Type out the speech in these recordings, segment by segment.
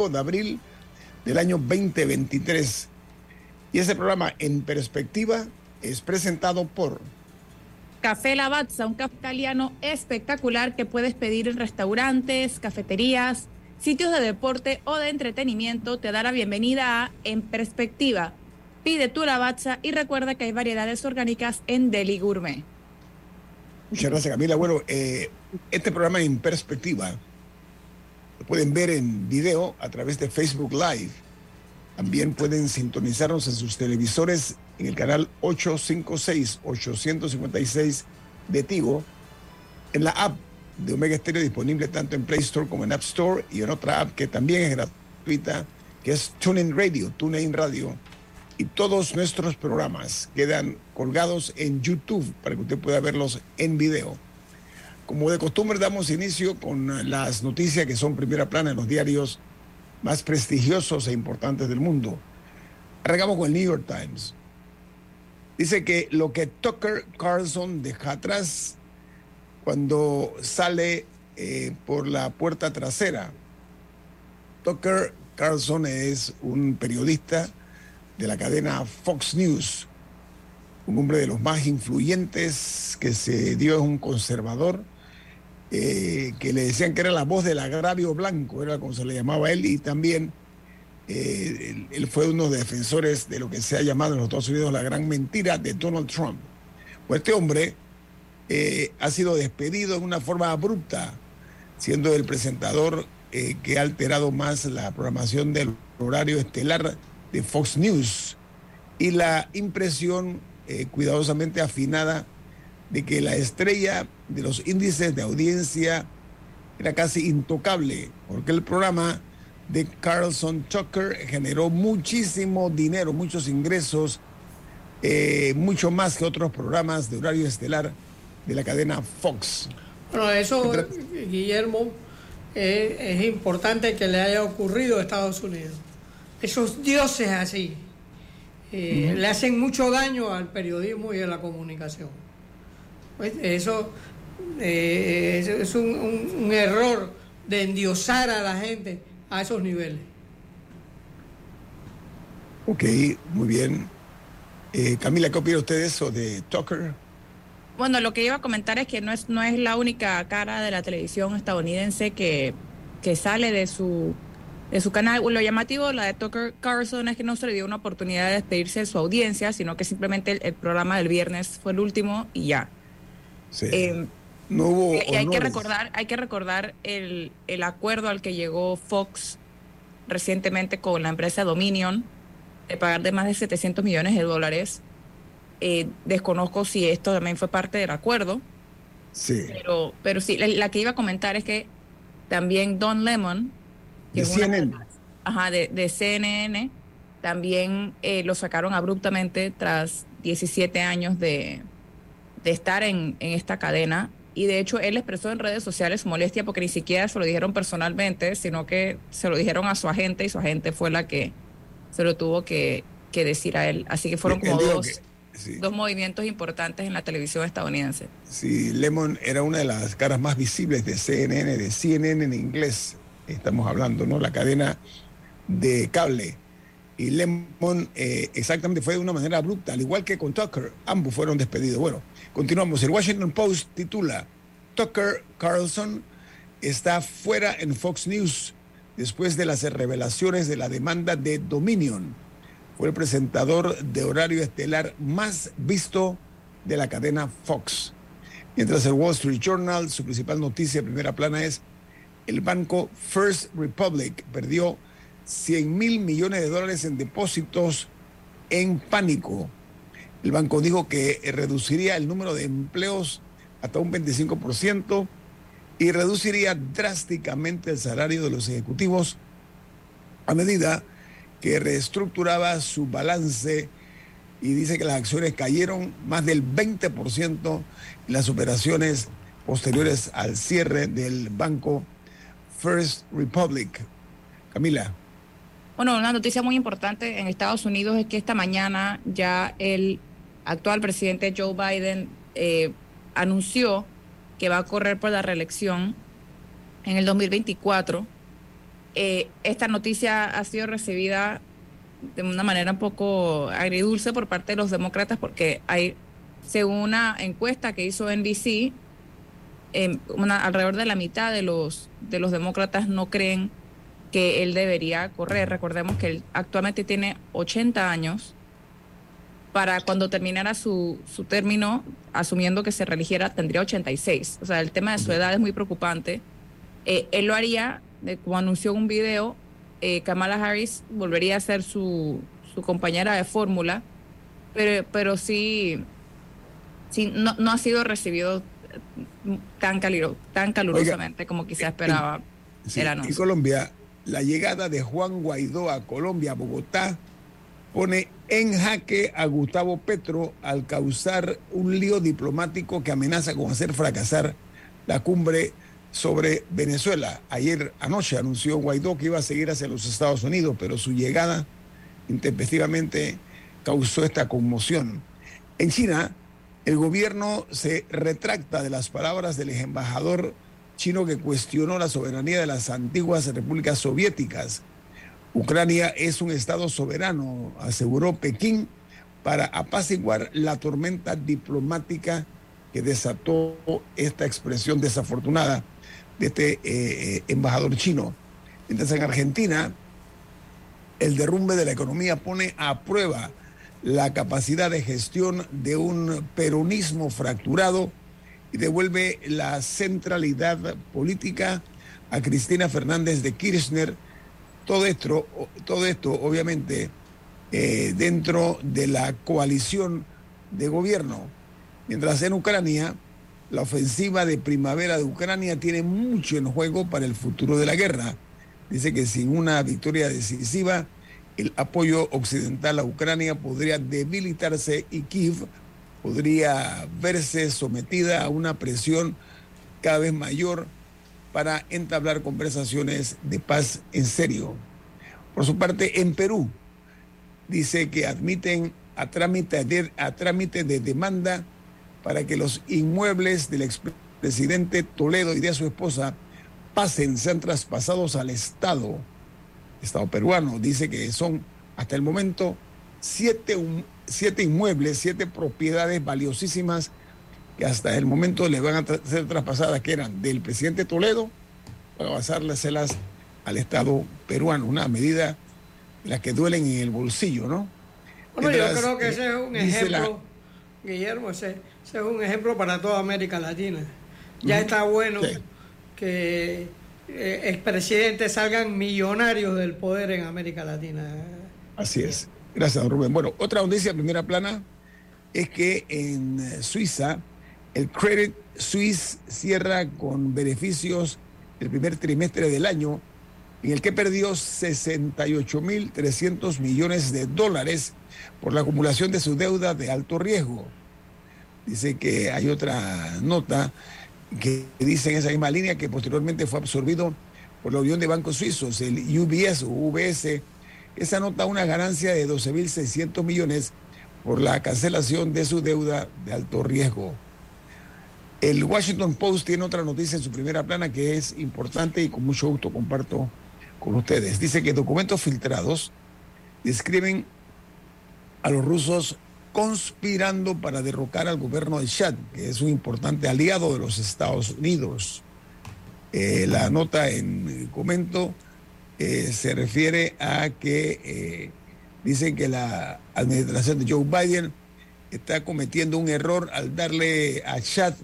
5 de abril del año 2023. Y ese programa en perspectiva es presentado por Café Lavazza, un café italiano espectacular que puedes pedir en restaurantes, cafeterías, sitios de deporte o de entretenimiento. Te da la bienvenida a En Perspectiva. Pide tu Lavazza y recuerda que hay variedades orgánicas en Deli Gourmet. Muchas gracias, Camila. Bueno, eh, este programa en perspectiva lo pueden ver en video a través de Facebook Live. También pueden sintonizarnos en sus televisores en el canal 856-856 de Tigo, en la app de Omega Stereo disponible tanto en Play Store como en App Store y en otra app que también es gratuita, que es TuneIn Radio, TuneIn Radio. Y todos nuestros programas quedan colgados en YouTube para que usted pueda verlos en video. Como de costumbre damos inicio con las noticias que son primera plana en los diarios más prestigiosos e importantes del mundo. Arrancamos con el New York Times. Dice que lo que Tucker Carlson deja atrás cuando sale eh, por la puerta trasera. Tucker Carlson es un periodista de la cadena Fox News, un hombre de los más influyentes que se dio es un conservador, eh, que le decían que era la voz del agravio blanco, era como se le llamaba él, y también eh, él, fue uno de los defensores de lo que se ha llamado en los Estados Unidos la gran mentira de Donald Trump. Pues este hombre eh, ha sido despedido en una forma abrupta, siendo el presentador que ha alterado más la programación del horario estelar de Fox News y la impresión cuidadosamente afinada de que la estrella de los índices de audiencia era casi intocable, porque el programa de Carlson Tucker generó muchísimo dinero, muchos ingresos, eh, mucho más que otros programas de horario estelar de la cadena Fox. Bueno, eso, Guillermo, es importante que le haya ocurrido a Estados Unidos. Esos dioses así eh, le hacen mucho daño al periodismo y a la comunicación. Pues eso, eh, es un error de endiosar a la gente a esos niveles. Ok, muy bien. Eh, Camila, ¿qué opina usted de eso, de Tucker? Bueno, lo que iba a comentar es que no es, no es la única cara de la televisión estadounidense que, que sale de su, de su canal. Lo llamativo, la de Tucker Carlson, es que no se le dio una oportunidad de despedirse de su audiencia, sino que simplemente el, programa del viernes fue el último y ya. Sí. Eh, no hubo. Y hay que recordar, hay que recordar el, el acuerdo al que llegó Fox recientemente con la empresa Dominion de pagar de más de 700 millones de dólares. Eh, desconozco si esto también fue parte del acuerdo. Sí. Pero, pero sí, la, que iba a comentar es que también Don Lemon, de CNN. ajá, de, de, CNN, también eh, lo sacaron abruptamente tras 17 años de, de estar en, en esta cadena y de hecho él expresó en redes sociales su molestia porque ni siquiera se lo dijeron personalmente, sino que se lo dijeron a su agente y su agente fue la que se lo tuvo que, decir a él. Así que fueron como dos, dos movimientos importantes en la televisión estadounidense. Sí, Lemon era una de las caras más visibles de CNN, de CNN en inglés, estamos hablando, ¿no? La cadena de cable. Y Lemon eh, exactamente fue de una manera abrupta, al igual que con Tucker, ambos fueron despedidos. Bueno, Continuamos. El Washington Post titula Tucker Carlson está fuera en Fox News después de las revelaciones de la demanda de Dominion. Fue el presentador de horario estelar más visto de la cadena Fox. Mientras el Wall Street Journal, su principal noticia primera plana es el banco First Republic perdió 100 mil millones de dólares en depósitos en pánico el banco dijo que reduciría el número de empleos hasta un 25% y reduciría drásticamente el salario de los ejecutivos a medida que reestructuraba su balance y dice que las acciones cayeron más del 20% en las operaciones posteriores al cierre del banco First Republic. Camila. Bueno, una noticia muy importante en Estados Unidos es que esta mañana ya el actual presidente Joe Biden eh, anunció que va a correr por la reelección en el 2024 eh, esta noticia ha sido recibida de una manera un poco agridulce por parte de los demócratas porque hay, según una encuesta que hizo NBC, eh, una, alrededor de la mitad de los, de los demócratas no creen que él debería correr. Recordemos que él actualmente tiene 80 años. Para cuando terminara su, su término, asumiendo que se religiera, tendría 86. O sea, el tema de su edad es muy preocupante. Eh, él lo haría, como anunció un video, eh, Kamala Harris volvería a ser su, su compañera de fórmula, pero, pero sí, sí no, no ha sido recibido tan, caliro, tan calurosamente como quizá esperaba. En, Colombia, la llegada de Juan Guaidó a Colombia, a Bogotá, pone en jaque a Gustavo Petro al causar un lío diplomático que amenaza con hacer fracasar la cumbre sobre Venezuela. Ayer anoche anunció Guaidó que iba a seguir hacia los Estados Unidos, pero su llegada intempestivamente causó esta conmoción. En China, el gobierno se retracta de las palabras del embajador chino que cuestionó la soberanía de las antiguas repúblicas soviéticas. Ucrania es un Estado soberano, aseguró Pekín, para apaciguar la tormenta diplomática que desató esta expresión desafortunada de este eh, eh, embajador chino. Mientras en Argentina, el derrumbe de la economía pone a prueba la capacidad de gestión de un peronismo fracturado y devuelve la centralidad política a Cristina Fernández de Kirchner. Todo esto, todo esto obviamente, eh, dentro de la coalición de gobierno. Mientras en Ucrania, la ofensiva de primavera de Ucrania tiene mucho en juego para el futuro de la guerra. Dice que sin una victoria decisiva, el apoyo occidental a Ucrania podría debilitarse y Kiev podría verse sometida a una presión cada vez mayor para entablar conversaciones de paz en serio. Por su parte, en Perú, dice que admiten a trámite de, a trámite de demanda para que los inmuebles del expresidente Toledo y de su esposa pasen, sean traspasados al Estado, Estado peruano. Dice que son hasta el momento siete, siete inmuebles, siete propiedades valiosísimas que hasta el momento le van a ser traspasadas, que eran del presidente Toledo, para pasárselas al Estado peruano. Una medida la que duelen en el bolsillo, ¿no? Bueno, yo creo que ese es un ejemplo, Guillermo, ese es un ejemplo para toda América Latina. Ya está bueno que eh, expresidentes salgan millonarios del poder en América Latina. Así es. Gracias, Rubén. Bueno, otra noticia primera plana es que en Suiza el Credit Suisse cierra con beneficios el primer trimestre del año en el que perdió 68.300 millones de dólares por la acumulación de su deuda de alto riesgo. Dice que hay otra nota que dice en esa misma línea que posteriormente fue absorbido por la Unión de Bancos Suizos, el UBS o UBS. Esa nota una ganancia de 12.600 millones por la cancelación de su deuda de alto riesgo. El Washington Post tiene otra noticia en su primera plana que es importante y con mucho gusto comparto con ustedes. Dice que documentos filtrados describen a los rusos conspirando para derrocar al gobierno de Chad, que es un importante aliado de los Estados Unidos. Eh, la nota en comento eh, se refiere a que eh, dicen que la administración de Joe Biden está cometiendo un error al darle a Chad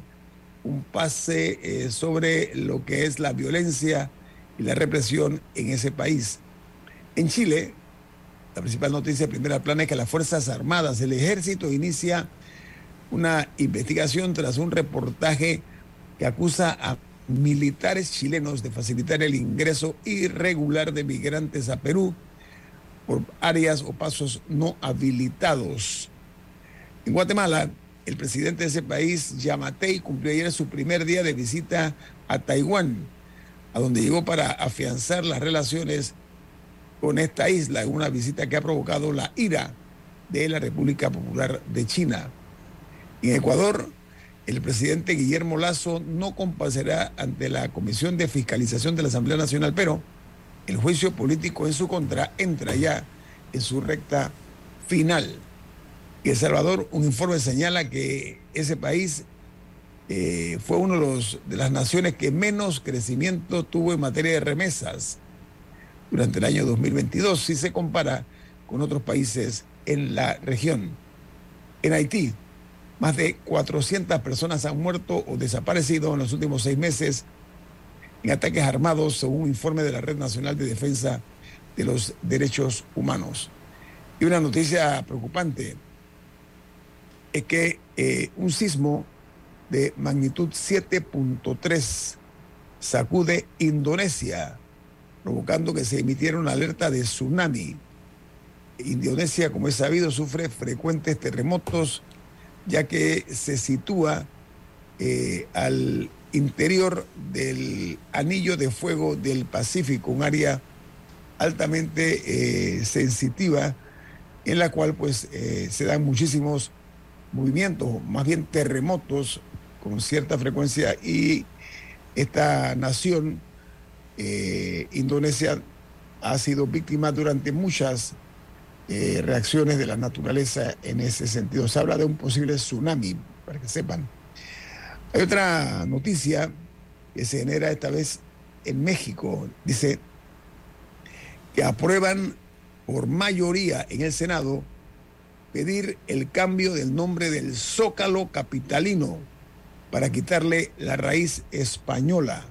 un pase sobre lo que es la violencia y la represión en ese país. En Chile, la principal noticia de primera plana es que las Fuerzas Armadas, el ejército, inicia una investigación tras un reportaje que acusa a militares chilenos de facilitar el ingreso irregular de migrantes a Perú por áreas o pasos no habilitados. En Guatemala, el presidente de ese país, Yamatei, cumplió ayer su primer día de visita a Taiwán, a donde llegó para afianzar las relaciones con esta isla, una visita que ha provocado la ira de la República Popular de China. En Ecuador, el presidente Guillermo Lazo no comparecerá ante la Comisión de Fiscalización de la Asamblea Nacional, pero el juicio político en su contra entra ya en su recta final. Y El Salvador, un informe señala que ese país eh, fue uno de, de las naciones que menos crecimiento tuvo en materia de remesas durante el año 2022 si se compara con otros países en la región. En Haití, más de 400 personas han muerto o desaparecido en los últimos seis meses en ataques armados, según un informe de la Red Nacional de Defensa de los Derechos Humanos. Y una noticia preocupante es que eh, un sismo de magnitud 7.3 sacude Indonesia, provocando que se emitiera una alerta de tsunami. Indonesia, como es sabido, sufre frecuentes terremotos, ya que se sitúa eh, al interior del anillo de fuego del Pacífico, un área altamente eh, sensitiva en la cual pues eh, se dan muchísimos movimientos, más bien terremotos con cierta frecuencia y esta nación, Indonesia, ha sido víctima durante muchas eh, reacciones de la naturaleza en ese sentido. Se habla de un posible tsunami, para que sepan. Hay otra noticia que se genera esta vez en México. Dice que aprueban por mayoría en el Senado pedir el cambio del nombre del Zócalo Capitalino para quitarle la raíz española.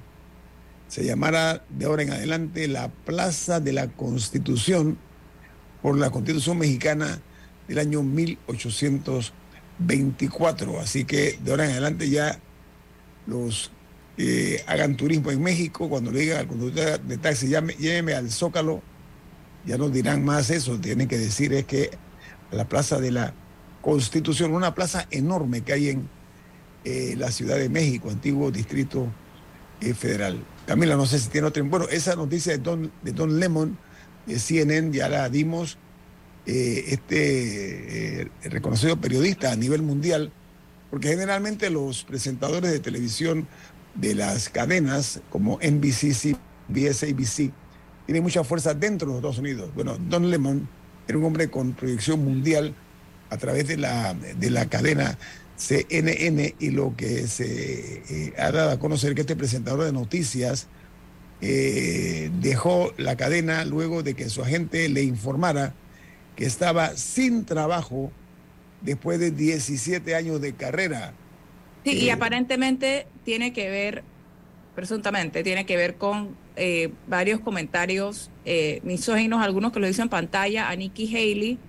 Se llamará de ahora en adelante la Plaza de la Constitución por la Constitución mexicana del año 1824. Así que de ahora en adelante ya los que hagan turismo en México, cuando le digan al conductor de taxi, lléveme al Zócalo, ya no dirán más eso, tienen que decir es que la Plaza de la Constitución, una plaza enorme que hay en eh, la Ciudad de México, antiguo distrito eh, federal. Camila, no sé si tiene otra. Bueno, esa noticia de Don, de Don Lemon, de CNN, ya la dimos. Eh, este reconocido periodista a nivel mundial, porque generalmente los presentadores de televisión de las cadenas como NBC, CBS, ABC, tienen mucha fuerza dentro de los Estados Unidos. Bueno, Don Lemon era un hombre con proyección mundial a través de la, de la cadena CNN y lo que se eh, ha dado a conocer que este presentador de noticias eh, dejó la cadena luego de que su agente le informara que estaba sin trabajo después de 17 años de carrera. Sí, y eh, aparentemente tiene que ver, presuntamente, tiene que ver con varios comentarios misóginos, algunos que lo dicen en pantalla, a Nikki Haley,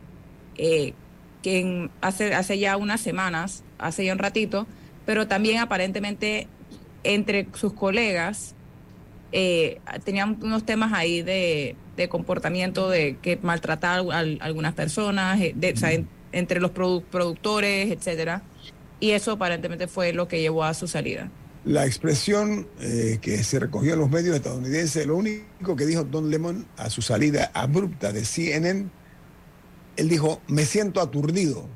quien hace, hace ya unas semanas hace ya un ratito, pero también aparentemente entre sus colegas eh, tenían unos temas ahí de, comportamiento, de que maltratar a, algunas personas, eh, entre los productores, etcétera. Y eso aparentemente fue lo que llevó a su salida. La expresión eh, que se recogió en los medios estadounidenses, lo único que dijo Don Lemon a su salida abrupta de CNN, él dijo, me siento aturdido.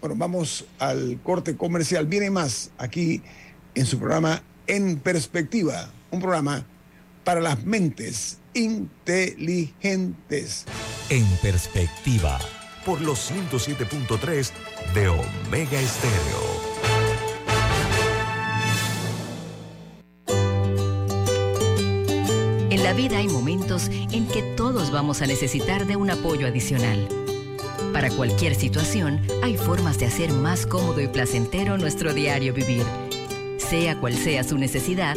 Bueno, vamos al corte comercial. Viene más aquí en su programa En Perspectiva, un programa para las mentes inteligentes. En Perspectiva, por los 107.3 de Omega Estéreo. En la vida hay momentos en que todos vamos a necesitar de un apoyo adicional. Para cualquier situación, hay formas de hacer más cómodo y placentero nuestro diario vivir. Sea cual sea su necesidad,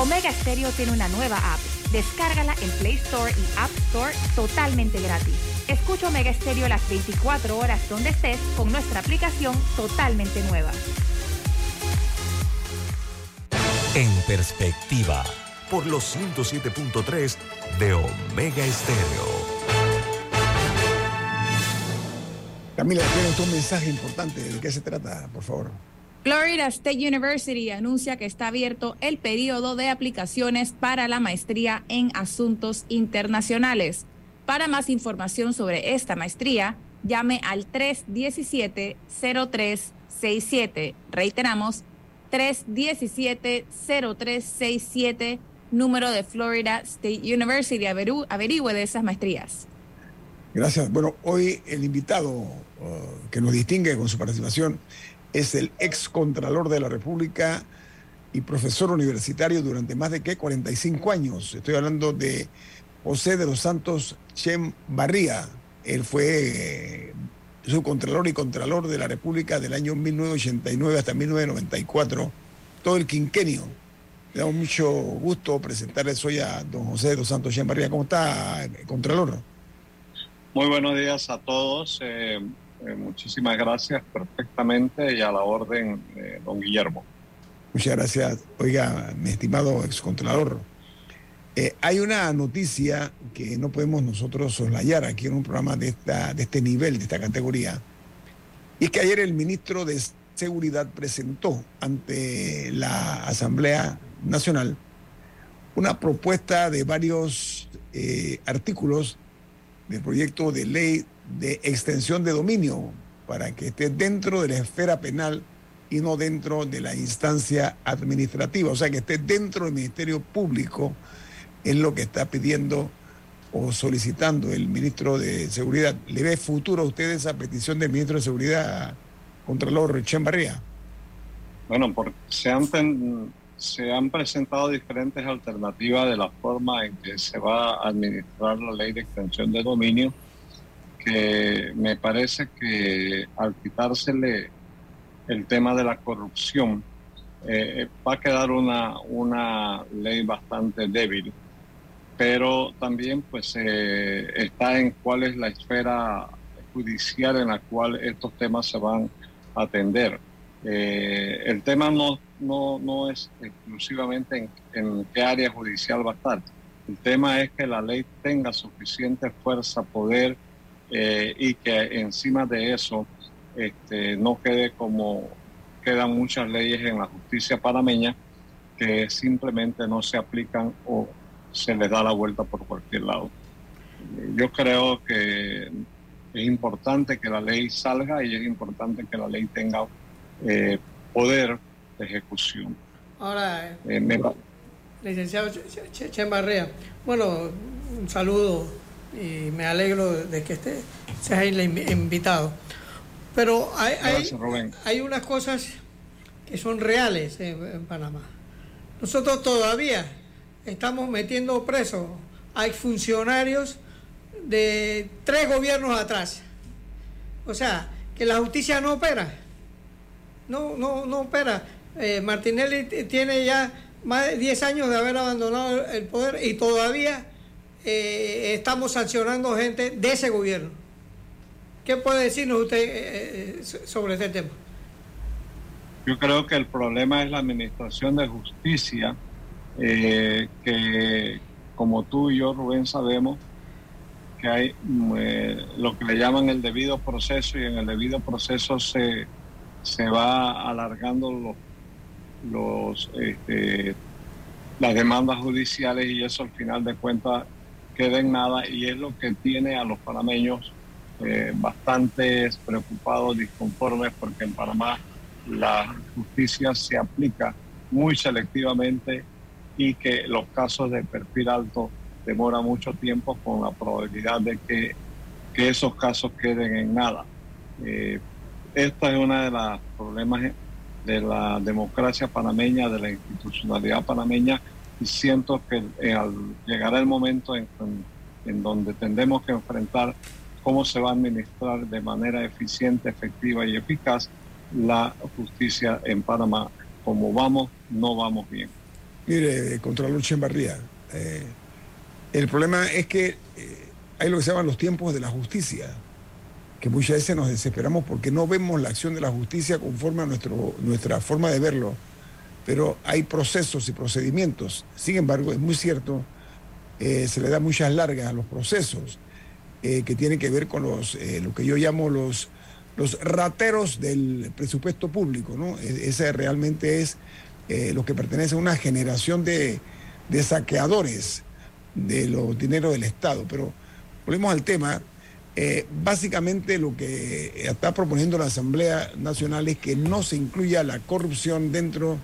Omega Stereo tiene una nueva app. Descárgala en Play Store y App Store totalmente gratis. Escucha Omega Stereo las 24 horas donde estés con nuestra aplicación totalmente nueva. En perspectiva, por los 107.3 de Omega Estéreo. Camila, tienes un mensaje importante. ¿De qué se trata, por favor? Florida State University anuncia que está abierto el periodo de aplicaciones para la maestría en asuntos internacionales. Para más información sobre esta maestría, llame al 317-0367. Reiteramos, 317-0367, número de Florida State University. averigüe de esas maestrías. Gracias. Bueno, hoy el invitado uh, que nos distingue con su participación es el ex contralor de la República y profesor universitario durante más de ¿qué? 45 años. Estoy hablando de José de los Santos Chem Barría. Él fue eh, subcontralor y contralor de la República del año 1989 hasta 1994, todo el quinquenio. Me da mucho gusto presentarles hoy a don José de los Santos Chem Barría. ¿Cómo está, contralor? Muy buenos días a todos. Eh, eh, muchísimas gracias, perfectamente y a la orden, eh, don Guillermo. Muchas gracias. Oiga, mi estimado excontrolador, hay una noticia que no podemos nosotros soslayar aquí en un programa de, esta, de este nivel, de esta categoría. Y es que ayer el ministro de Seguridad presentó ante la Asamblea Nacional una propuesta de varios artículos del proyecto de ley de extensión de dominio para que esté dentro de la esfera penal y no dentro de la instancia administrativa, o sea, que esté dentro del Ministerio Público, es lo que está pidiendo o solicitando el ministro de Seguridad. ¿Le ve futuro a usted esa petición del ministro de Seguridad, Contralor Barría? Bueno, porque se han se han presentado diferentes alternativas de la forma en que se va a administrar la ley de extensión de dominio, que me parece que al quitársele el tema de la corrupción, eh, va a quedar una, una ley bastante débil, pero también pues eh, está en cuál es la esfera judicial en la cual estos temas se van a atender. Eh, el tema no no, no es exclusivamente en, qué área judicial va a estar. El tema es que la ley tenga suficiente fuerza, poder eh, y que encima de eso este, no quede como quedan muchas leyes en la justicia panameña que simplemente no se aplican o se les da la vuelta por cualquier lado. Yo creo que es importante que la ley salga y es importante que la ley tenga eh, poder ejecución. Ahora, eh, licenciado Chembarrea, bueno, un saludo y me alegro de que esté, sea el invitado. Pero hay, hay, unas cosas que son reales en, Panamá. Nosotros todavía estamos metiendo presos hay funcionarios de tres gobiernos atrás. O sea, que la justicia no opera. No, no, no opera. Eh, Martinelli tiene ya más de 10 años de haber abandonado el poder y todavía eh, estamos sancionando gente de ese gobierno. ¿Qué puede decirnos usted eh, sobre este tema? Yo creo que el problema es la administración de justicia, que como tú y yo, Rubén, sabemos que hay lo que le llaman el debido proceso y en el debido proceso se, se va alargando los los, este, las demandas judiciales y eso al final de cuentas queda en nada y es lo que tiene a los panameños eh, bastante preocupados, disconformes, porque en Panamá la justicia se aplica muy selectivamente y que los casos de perfil alto demora mucho tiempo con la probabilidad de que, que esos casos queden en nada. Eh, esta es una de las problemas de la democracia panameña, de la institucionalidad panameña, y siento que eh, al llegar el momento en, en, donde tendremos que enfrentar cómo se va a administrar de manera eficiente, efectiva y eficaz la justicia en Panamá. Como vamos, no vamos bien. Mire, Contralor Chembarría, eh, el problema es que eh, hay lo que se llaman los tiempos de la justicia que muchas veces nos desesperamos porque no vemos la acción de la justicia conforme a nuestro, nuestra forma de verlo. Pero hay procesos y procedimientos. Sin embargo, es muy cierto, eh, se le da muchas largas a los procesos eh, que tienen que ver con los, eh, lo que yo llamo los, los rateros del presupuesto público, ¿no? E, ese realmente es lo que pertenece a una generación de, de saqueadores de los dineros del Estado. Pero volvemos al tema. básicamente lo que está proponiendo la Asamblea Nacional es que no se incluya la corrupción dentro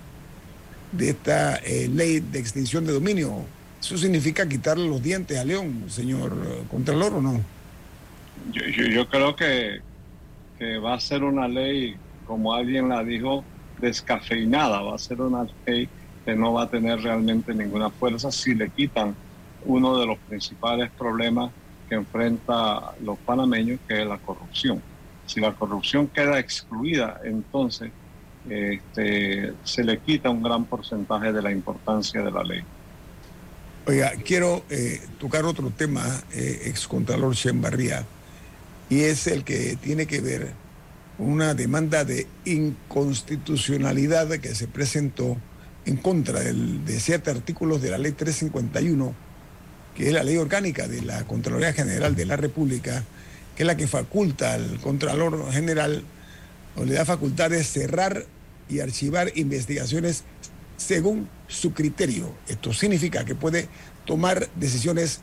de esta eh, ley de extinción de dominio. ¿Eso significa quitarle los dientes a León, señor eh, Contralor, o no? Yo, yo, creo que, que, va a ser una ley, como alguien la dijo, descafeinada. Va a ser una ley que no va a tener realmente ninguna fuerza si le quitan uno de los principales problemas que enfrenta los panameños, que es la corrupción. Si la corrupción queda excluida, entonces este, se le quita un gran porcentaje de la importancia de la ley. Oiga, quiero eh, tocar otro tema, eh, excontralor Barría, y es el que tiene que ver con una demanda de inconstitucionalidad que se presentó en contra de ciertos artículos de la ley 351, que es la ley orgánica de la Contraloría General de la República, que es la que faculta al Contralor General o le da facultad de cerrar y archivar investigaciones según su criterio. Esto significa que puede tomar decisiones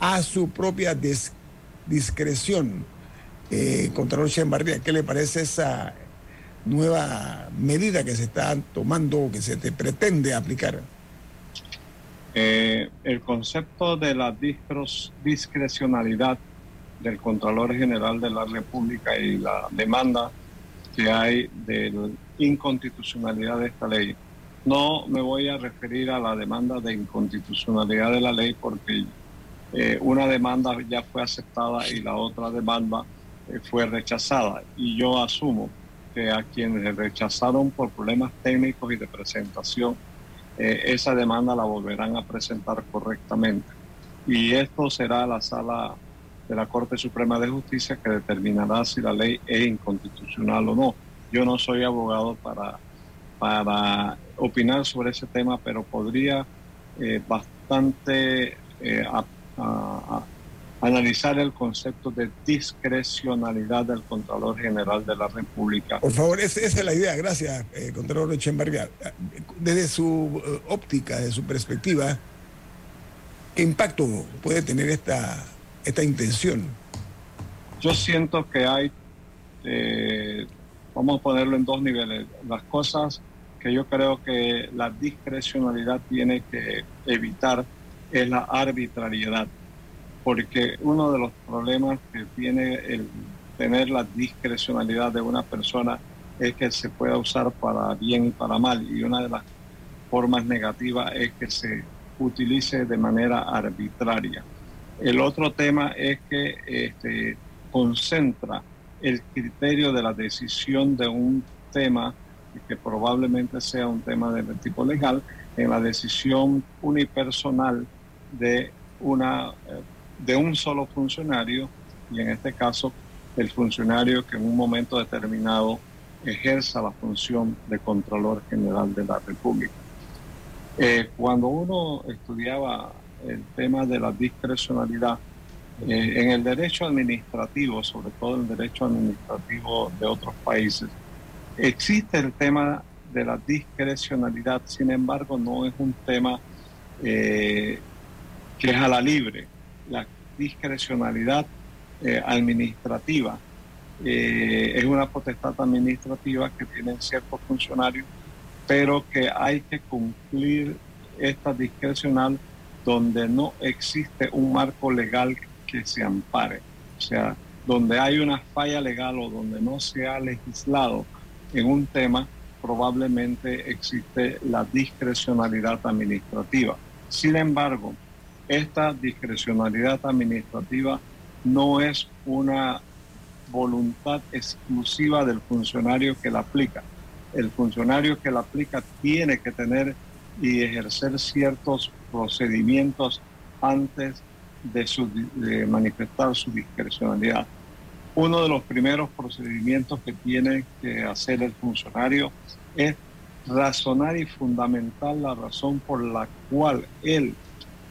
a su propia discreción. Eh, Contralor Barría, ¿qué le parece esa nueva medida que se está tomando o que se te pretende aplicar? Eh, el concepto de la discrecionalidad del Contralor General de la República y la demanda hay del inconstitucionalidad de esta ley. No me voy a referir a la demanda de inconstitucionalidad de la ley porque eh, una demanda ya fue aceptada y la otra demanda eh, fue rechazada. Y yo asumo que a quienes rechazaron por problemas técnicos y de presentación, eh, esa demanda la volverán a presentar correctamente. Y esto será la sala de la Corte Suprema de Justicia que determinará si la ley es inconstitucional o no yo no soy abogado para, para opinar sobre ese tema, pero podría eh, bastante eh, analizar el concepto de discrecionalidad del Contralor General de la República. Por favor, esa, es la idea. Gracias, eh, Contralor Echenberga. Desde su óptica, desde su perspectiva, ¿qué impacto puede tener esta, esta intención? Yo siento que hay vamos a ponerlo en dos niveles. Las cosas que yo creo que la discrecionalidad tiene que evitar es la arbitrariedad, porque uno de los problemas que tiene el tener la discrecionalidad de una persona es que se pueda usar para bien y para mal, y una de las formas negativas es que se utilice de manera arbitraria. El otro tema es que este, concentra el criterio de la decisión de un tema que probablemente sea un tema de tipo legal en la decisión unipersonal de una eh, de un solo funcionario y en este caso el funcionario que en un momento determinado ejerza la función de Contralor General de la República. Eh, cuando uno estudiaba el tema de la discrecionalidad, eh, en el derecho administrativo, sobre todo el derecho administrativo de otros países, existe el tema de la discrecionalidad, sin embargo no es un tema eh, que es a la libre. La discrecionalidad eh, administrativa es una potestad administrativa que tienen ciertos funcionarios, pero que hay que cumplir esta discrecional donde no existe un marco legal que se ampare. O sea, donde hay una falla legal o donde no se ha legislado en un tema, probablemente existe la discrecionalidad administrativa. Sin embargo, esta discrecionalidad administrativa no es una voluntad exclusiva del funcionario que la aplica. El funcionario que la aplica tiene que tener y ejercer ciertos procedimientos antes de, manifestar su discrecionalidad. Uno de los primeros procedimientos que tiene que hacer el funcionario es razonar y fundamentar la razón por la cual él,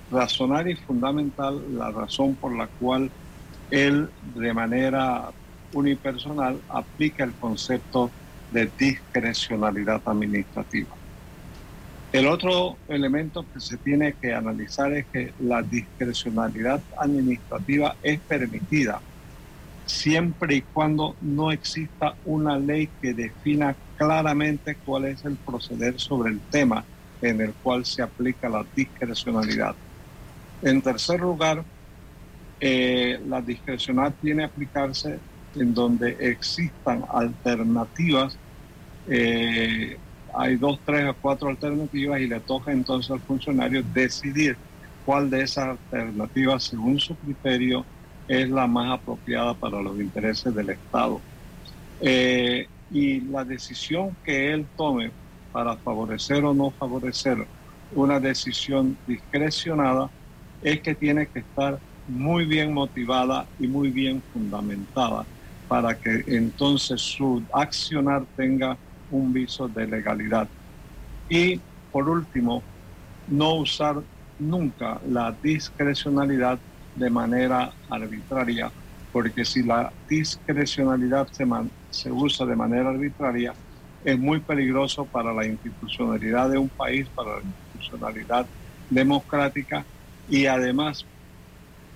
razonar y fundamental la razón por la cual él de manera unipersonal aplica el concepto de discrecionalidad administrativa. El otro elemento que se tiene que analizar es que la discrecionalidad administrativa es permitida siempre y cuando no exista una ley que defina claramente cuál es el proceder sobre el tema en el cual se aplica la discrecionalidad. En tercer lugar, eh, la discrecionalidad tiene que aplicarse en donde existan alternativas. Eh, hay dos, tres o cuatro alternativas y le toca entonces al funcionario decidir cuál de esas alternativas, según su criterio, es la más apropiada para los intereses del Estado. Eh, y la decisión que él tome para favorecer o no favorecer una decisión discrecionada es que tiene que estar muy bien motivada y muy bien fundamentada para que entonces su accionar tenga un viso de legalidad. Y por último, no usar nunca la discrecionalidad de manera arbitraria, porque si la discrecionalidad se, se usa de manera arbitraria, es muy peligroso para la institucionalidad de un país, para la institucionalidad democrática y además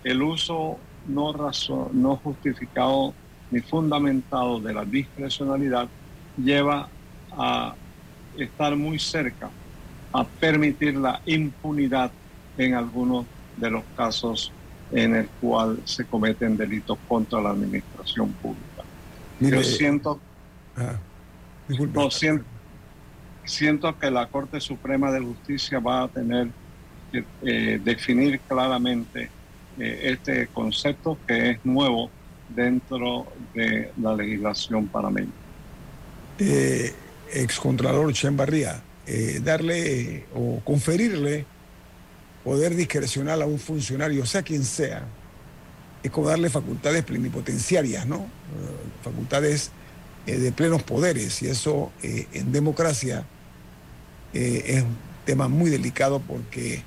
el uso no, razón, no justificado ni fundamentado de la discrecionalidad lleva a estar muy cerca a permitir la impunidad en algunos de los casos en el cual se cometen delitos contra la administración pública. Yo siento, ah, siento, que la Corte Suprema de Justicia va a tener que eh, definir claramente eh, este concepto que es nuevo dentro de la legislación panameña. Eh, excontralor Chen Barría, eh, darle o conferirle poder discrecional a un funcionario, sea quien sea, es como darle facultades plenipotenciarias, ¿no? Eh, facultades eh, de plenos poderes, y eso eh, en democracia es un tema muy delicado porque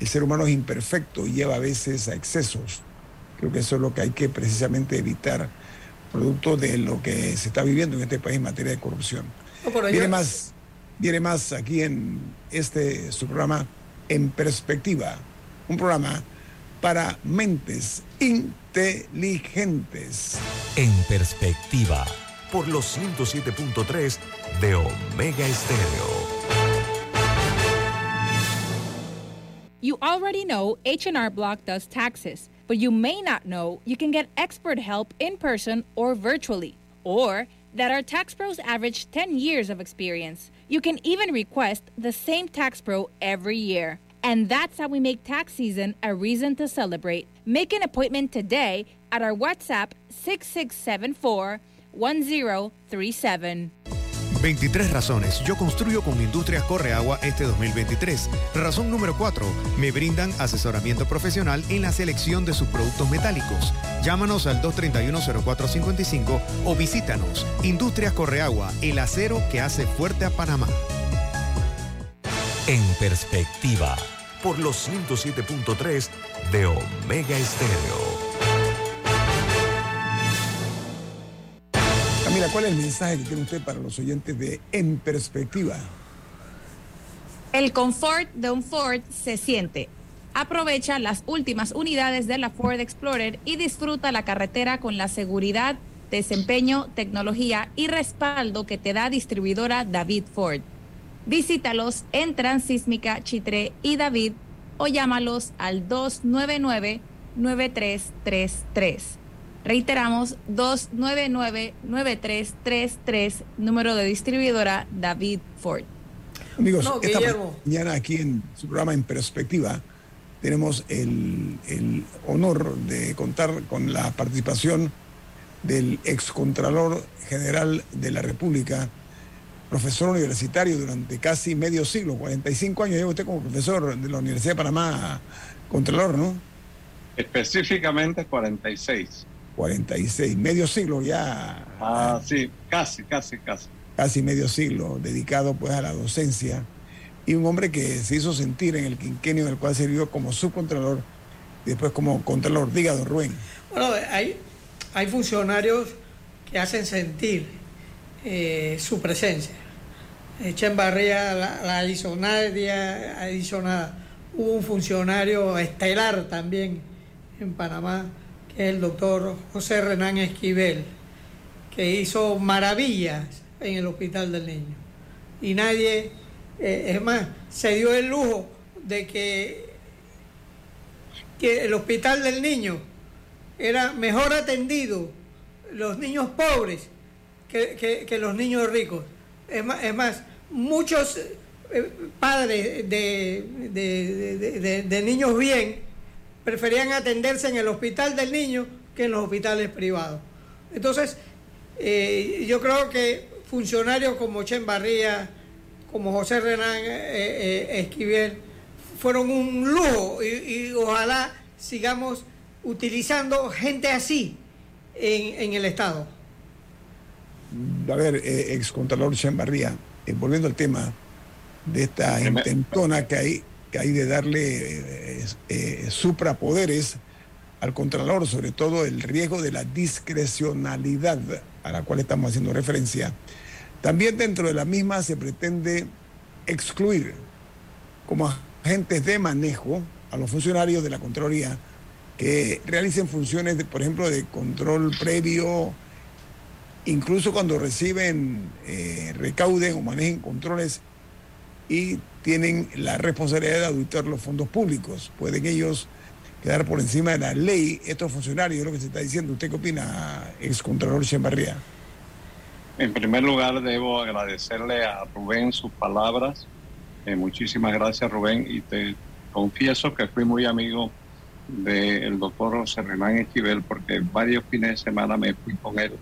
el ser humano es imperfecto y lleva a veces a excesos. Creo que eso es lo que hay que precisamente evitar, producto de lo que se está viviendo en este país en materia de corrupción. Viene, más, viene más aquí en este su programa En Perspectiva, un programa para mentes inteligentes. En perspectiva, por los 107.3 de Omega Estéreo. You already know H&R Block does taxes, but you may not know you can get expert help in person or virtually, or that our tax pros average 10 years of experience. You can even request the same tax pro every year. And that's how we make tax season a reason to celebrate. Make an appointment today at our WhatsApp 6674 1037. 23 razones. Yo construyo con Industrias Correagua este 2023. Razón número 4. Me brindan asesoramiento profesional en la selección de sus productos metálicos. Llámanos al 231-0455 o visítanos. Industrias Correagua, el acero que hace fuerte a Panamá. En perspectiva, por los 107.3 de Omega Estéreo. ¿Cuál es el mensaje que tiene usted para los oyentes de En Perspectiva? El confort de un Ford se siente. Aprovecha las últimas unidades de la Ford Explorer y disfruta la carretera con la seguridad, desempeño, tecnología y respaldo que te da distribuidora David Ford. Visítalos en Transísmica, Chitré y David o llámalos al 299-9333. Reiteramos, 299-9333, número de distribuidora David Ford. Amigos, esta mañana aquí en su programa En Perspectiva tenemos el, el honor de contar con la participación del excontralor general de la República, profesor universitario durante casi medio siglo, 45 años lleva usted como profesor de la Universidad de Panamá, Contralor, ¿no? Específicamente 46. 46, medio siglo ya. Ah, sí, casi, casi, casi. casi medio siglo dedicado pues a la docencia y un hombre que se hizo sentir en el quinquenio en el cual sirvió como subcontralor y después como contralor. Diga, don Rubén. Bueno, hay, hay funcionarios que hacen sentir eh, su presencia. Barría la, la hizo nadie, hizo nada. Hubo un funcionario estelar también en Panamá, el doctor José Renán Esquivel, que hizo maravillas en el Hospital del Niño. Y nadie, eh, es más, se dio el lujo de que, que el Hospital del Niño era mejor atendido los niños pobres que, los niños ricos. Es más, es más muchos eh, padres de, de, niños bien preferían atenderse en el hospital del niño que en los hospitales privados. Entonces, eh, yo creo que funcionarios como Chen Barría, como José Renán eh, Esquivel, fueron un lujo y ojalá sigamos utilizando gente así en, el Estado. A ver, eh, excontralor Chambarría, eh, volviendo al tema de esta intentona que hay, que hay de darle eh, suprapoderes al Contralor, sobre todo el riesgo de la discrecionalidad a la cual estamos haciendo referencia. También dentro de la misma se pretende excluir como agentes de manejo a los funcionarios de la Contraloría que realicen funciones, de, por ejemplo, de control previo, incluso cuando reciben, eh, recauden o manejen controles y tienen la responsabilidad de auditar los fondos públicos. Pueden ellos quedar por encima de la ley, estos funcionarios, es lo que se está diciendo. ¿Usted qué opina, excontralor Chembarría? En primer lugar, debo agradecerle a Rubén sus palabras. Eh, muchísimas gracias, Rubén, y te confieso que fui muy amigo del doctor José Renán Esquivel, porque varios fines de semana me fui con él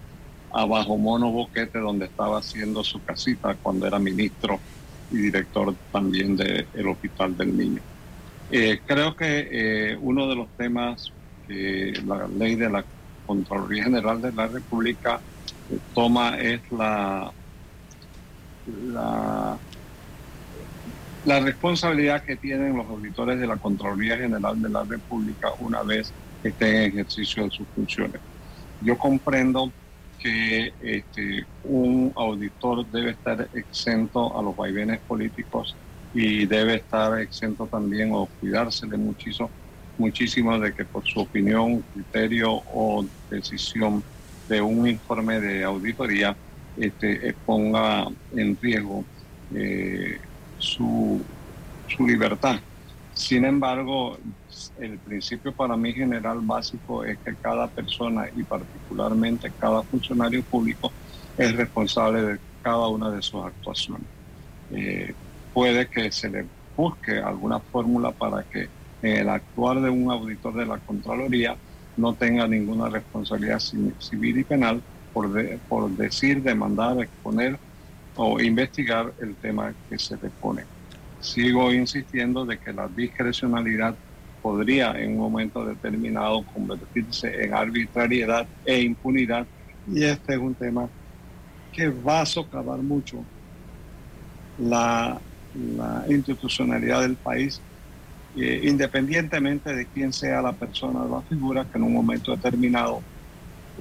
a Bajo Mono Boquete, donde estaba haciendo su casita cuando era ministro y director también del Hospital del Niño. Eh, creo que eh, uno de los temas que la ley de la Contraloría General de la República eh, toma es la, la la responsabilidad que tienen los auditores de la Contraloría General de la República una vez que estén en ejercicio de sus funciones. Yo comprendo que este, un auditor debe estar exento a los vaivenes políticos y debe estar exento también o cuidarse de muchísimo, muchísimo de que por su opinión, criterio o decisión de un informe de auditoría este, ponga en riesgo eh, su, su libertad. Sin embargo, el principio para mí general básico es que cada persona y particularmente cada funcionario público es responsable de cada una de sus actuaciones. Eh, puede que se le busque alguna fórmula para que el actuar de un auditor de la Contraloría no tenga ninguna responsabilidad civil y penal por, por decir, demandar, exponer o investigar el tema que se le pone. Sigo insistiendo de que la discrecionalidad podría en un momento determinado convertirse en arbitrariedad e impunidad. Y este es un tema que va a socavar mucho la, institucionalidad del país, eh, independientemente de quién sea la persona o la figura que en un momento determinado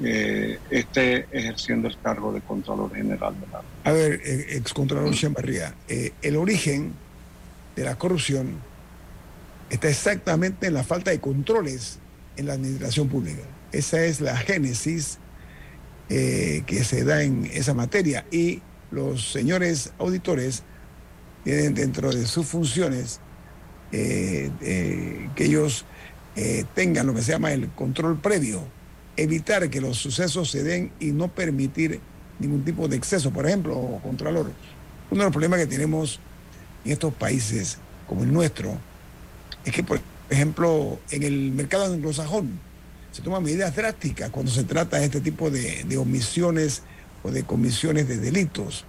eh, esté ejerciendo el cargo de Contralor General de la A ver, eh, ex Contralor Chambarría, eh, el origen de la corrupción está exactamente en la falta de controles en la administración pública. Esa es la génesis que se da en esa materia y los señores auditores tienen dentro de sus funciones que ellos tengan lo que se llama el control previo evitar que los sucesos se den y no permitir ningún tipo de exceso. Por ejemplo, Contralor, uno de los problemas que tenemos en estos países como el nuestro es que, por ejemplo, en el mercado anglosajón se toman medidas drásticas cuando se trata de este tipo de, omisiones o de comisiones de delitos.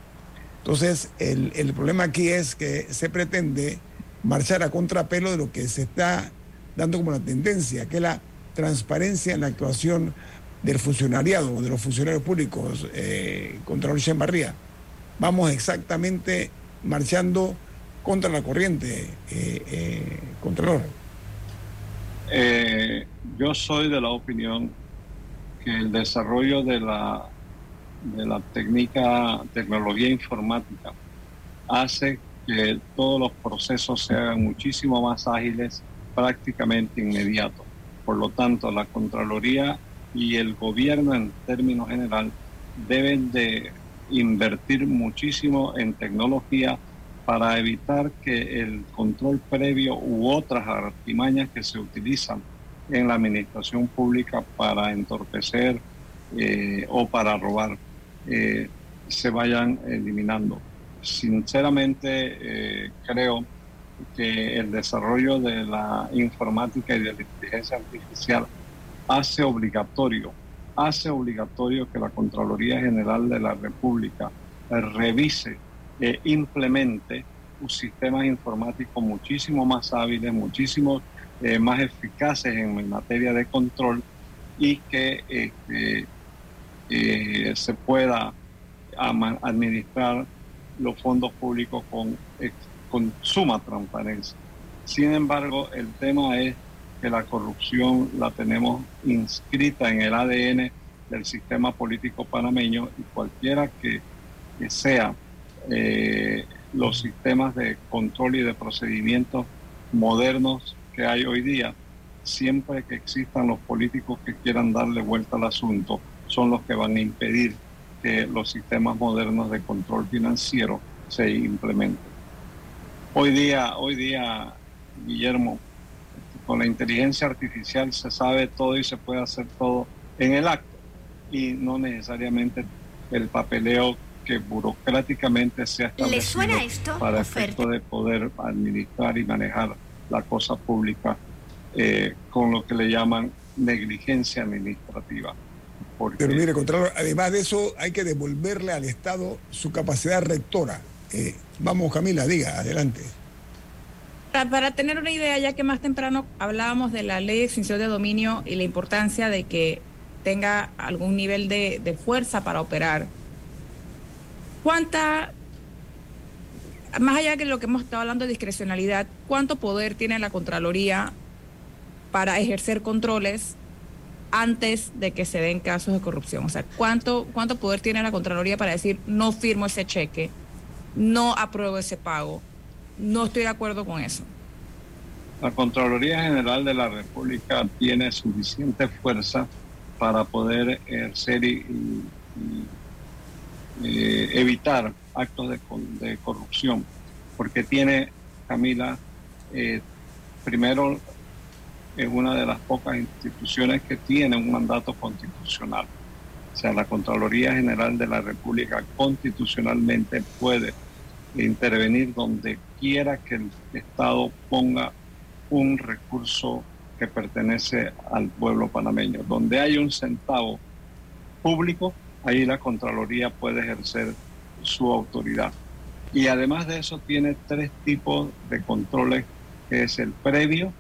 Entonces, el, el problema aquí es que se pretende marchar a contrapelo de lo que se está dando como la tendencia, que es la transparencia en la actuación del funcionariado, de los funcionarios públicos, eh, contra Barría? vamos exactamente marchando contra la corriente, eh, eh, Contralor? Eh, yo soy de la opinión que el desarrollo de la, de la técnica, tecnología informática hace que todos los procesos se hagan muchísimo más ágiles, prácticamente inmediatos. Por lo tanto, la Contraloría y el gobierno en términos general deben de invertir muchísimo en tecnología para evitar que el control previo u otras artimañas que se utilizan en la administración pública para entorpecer eh, o para robar eh, se vayan eliminando. Sinceramente eh, creo que el desarrollo de la informática y de la inteligencia artificial hace obligatorio, hace obligatorio que la Contraloría General de la República revise e implemente sistemas informáticos muchísimo más hábiles, muchísimo eh, más eficaces en materia de control y que este, eh, se pueda administrar los fondos públicos con, con suma transparencia. Sin embargo, el tema es que la corrupción la tenemos inscrita en el ADN del sistema político panameño y cualquiera que, sea eh, los sistemas de control y de procedimientos modernos que hay hoy día, siempre que existan los políticos que quieran darle vuelta al asunto, son los que van a impedir que los sistemas modernos de control financiero se implementen. Hoy día, hoy día, Guillermo, con la inteligencia artificial se sabe todo y se puede hacer todo en el acto y no necesariamente el papeleo que burocráticamente se ha establecido para efecto de poder administrar y manejar la cosa pública eh, con lo que le llaman negligencia administrativa. Pero mire, Contralor, además de eso hay que devolverle al Estado su capacidad rectora. Eh, vamos, Camila, diga, adelante. Para, tener una idea, ya que más temprano hablábamos de la ley de extinción de dominio y la importancia de que tenga algún nivel de, de fuerza para operar. ¿Cuánta, más allá de lo que hemos estado hablando de discrecionalidad, cuánto poder tiene la Contraloría para ejercer controles antes de que se den casos de corrupción? O sea, ¿cuánto, cuánto poder tiene la Contraloría para decir no firmo ese cheque, no apruebo ese pago, no estoy de acuerdo con eso? La Contraloría General de la República tiene suficiente fuerza para poder ejercer y, eh, evitar actos de, corrupción, porque tiene, Camila, eh, primero es una de las pocas instituciones que tiene un mandato constitucional. O sea, la Contraloría General de la República constitucionalmente puede intervenir donde quiera que el Estado ponga un recurso que pertenece al pueblo panameño. Donde hay un centavo público, ahí la Contraloría puede ejercer su autoridad. Y además de eso tiene tres tipos de controles, que es el previo,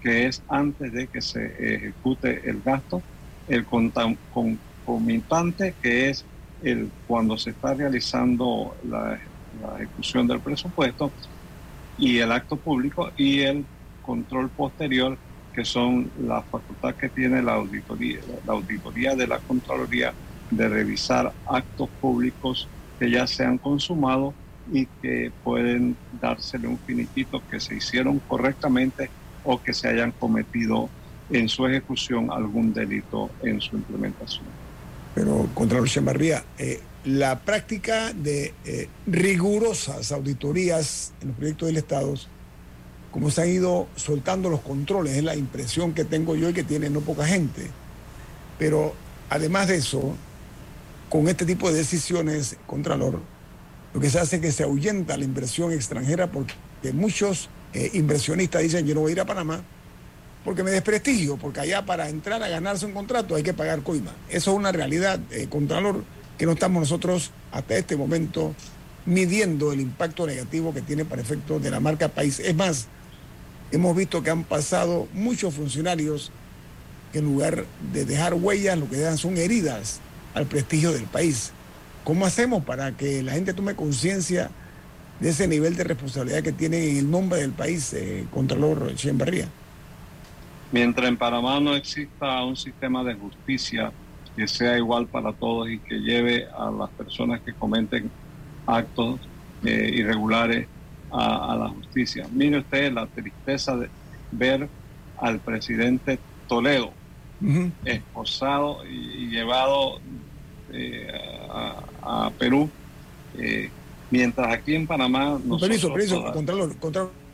que es antes de que se ejecute el gasto, el concomitante, que es el cuando se está realizando la, la ejecución del presupuesto, y el acto público, y el control posterior, que son las facultades que tiene la auditoría, la auditoría de la Contraloría de revisar actos públicos que ya se han consumado y que pueden dársele un finiquito que se hicieron correctamente o que se hayan cometido en su ejecución algún delito en su implementación. Pero, Contralor Chambarría, eh, la práctica de eh, rigurosas auditorías en los proyectos del Estado, como se han ido soltando los controles, es la impresión que tengo yo y que tiene no poca gente. Pero además de eso, con este tipo de decisiones, Contralor, lo que se hace es que se ahuyenta la inversión extranjera porque muchos eh, inversionistas dicen yo no voy a ir a Panamá porque me desprestigio, porque allá para entrar a ganarse un contrato hay que pagar coima. Eso es una realidad, eh, Contralor, que no estamos nosotros hasta este momento midiendo el impacto negativo que tiene para efectos de la marca país. Es más, hemos visto que han pasado muchos funcionarios que en lugar de dejar huellas, lo que dejan son heridas al prestigio del país. ¿Cómo hacemos para que la gente tome conciencia de ese nivel de responsabilidad que tiene en el nombre del país, eh, Contralor Barría? Mientras en Panamá no exista un sistema de justicia que sea igual para todos y que lleve a las personas que cometen actos eh, irregulares a, la justicia. Mire usted la tristeza de ver al presidente Toledo esposado y, llevado eh, a, Perú, eh, mientras aquí en Panamá... Permiso, permiso, contralor,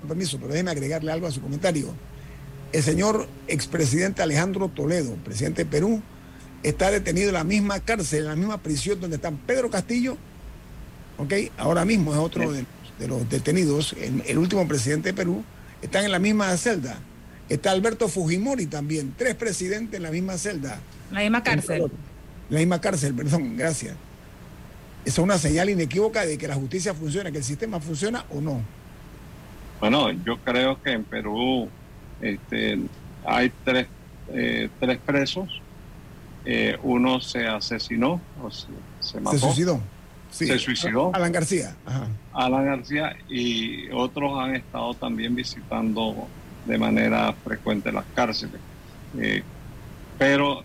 permiso, pero déjeme agregarle algo a su comentario. El señor expresidente Alejandro Toledo, presidente de Perú, está detenido en la misma cárcel, en la misma prisión donde están Pedro Castillo, ¿ok? Ahora mismo es otro de, los detenidos, el, último presidente de Perú, están en la misma celda. Está Alberto Fujimori también, tres presidentes en la misma celda. La misma cárcel. La misma cárcel, perdón, gracias. Esa es una señal inequívoca de que la justicia funciona, que el sistema funciona o no. Bueno, yo creo que en Perú este, hay tres, eh, tres presos. Eh, uno se asesinó, o se, mató. Se suicidó. se suicidó. Alan García. Alan García y otros han estado también visitando de manera frecuente las cárceles. Eh, pero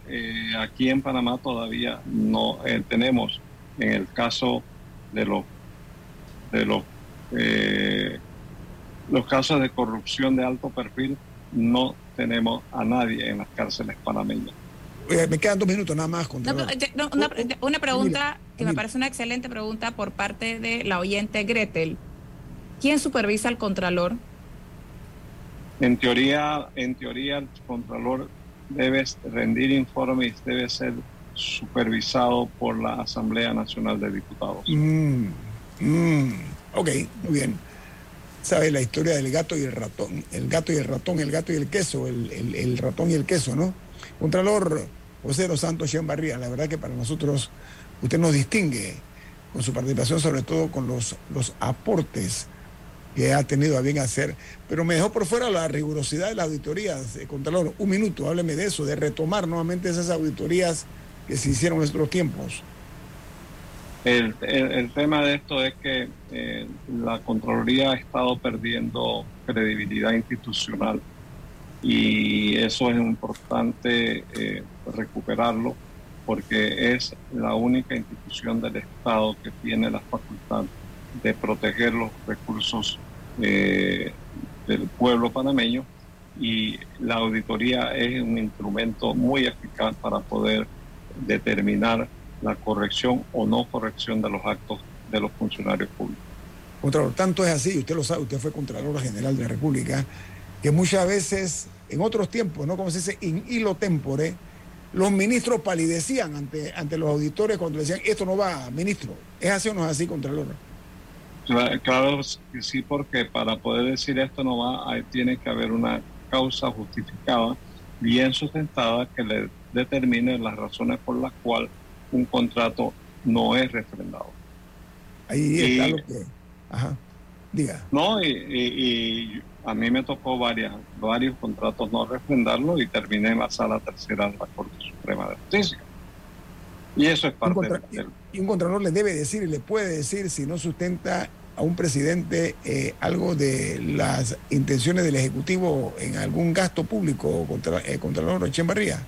aquí en Panamá todavía no tenemos, en el caso de los de los los casos de corrupción de alto perfil, no tenemos a nadie en las cárceles panameñas. me quedan dos minutos nada más. una, pregunta que me parece una excelente pregunta por parte de la oyente Gretel. ¿Quién supervisa al Contralor? En teoría, en teoría el Contralor debe rendir informes, debe ser supervisado por la Asamblea Nacional de Diputados. Mm, mm, ok, muy bien sabe la historia del gato y el ratón, el gato y el ratón, el gato y el queso, el, ratón y el queso, ¿no? Contralor José Los Santos Barría, la verdad que para nosotros usted nos distingue con su participación, sobre todo con los, los aportes que ha tenido a bien hacer, pero me dejó por fuera la rigurosidad de las auditorías, eh, Contralor. Un minuto, hábleme de eso, de retomar nuevamente esas auditorías que se hicieron en nuestros tiempos. El, tema de esto es que eh, la Contraloría ha estado perdiendo credibilidad institucional y eso es importante eh, recuperarlo porque es la única institución del Estado que tiene la facultad de proteger los recursos eh, del pueblo panameño y la auditoría es un instrumento muy eficaz para poder determinar la corrección o no corrección de los actos de los funcionarios públicos. Contralor, tanto es así, usted lo sabe, usted fue Contralor General de la República, que muchas veces, en otros tiempos, ¿no? Como se dice, in hilo tempore, los ministros palidecían ante, ante los auditores cuando decían, esto no va, ministro. ¿Es así o no es así, Contralor? Claro que sí, porque para poder decir esto no va, tiene que haber una causa justificada, bien sustentada, que le determine las razones por las cuales un contrato no es refrendado. Ahí está lo que... Ajá. Diga. No, y, a mí me tocó varias, varios contratos no refrendarlo y terminé en la sala tercera de la Corte Suprema de Justicia. Y eso es parte del... Un contralor le debe decir y le puede decir si no sustenta a un presidente eh, algo de las intenciones del Ejecutivo en algún gasto público contra eh, Contralor Echenbarría.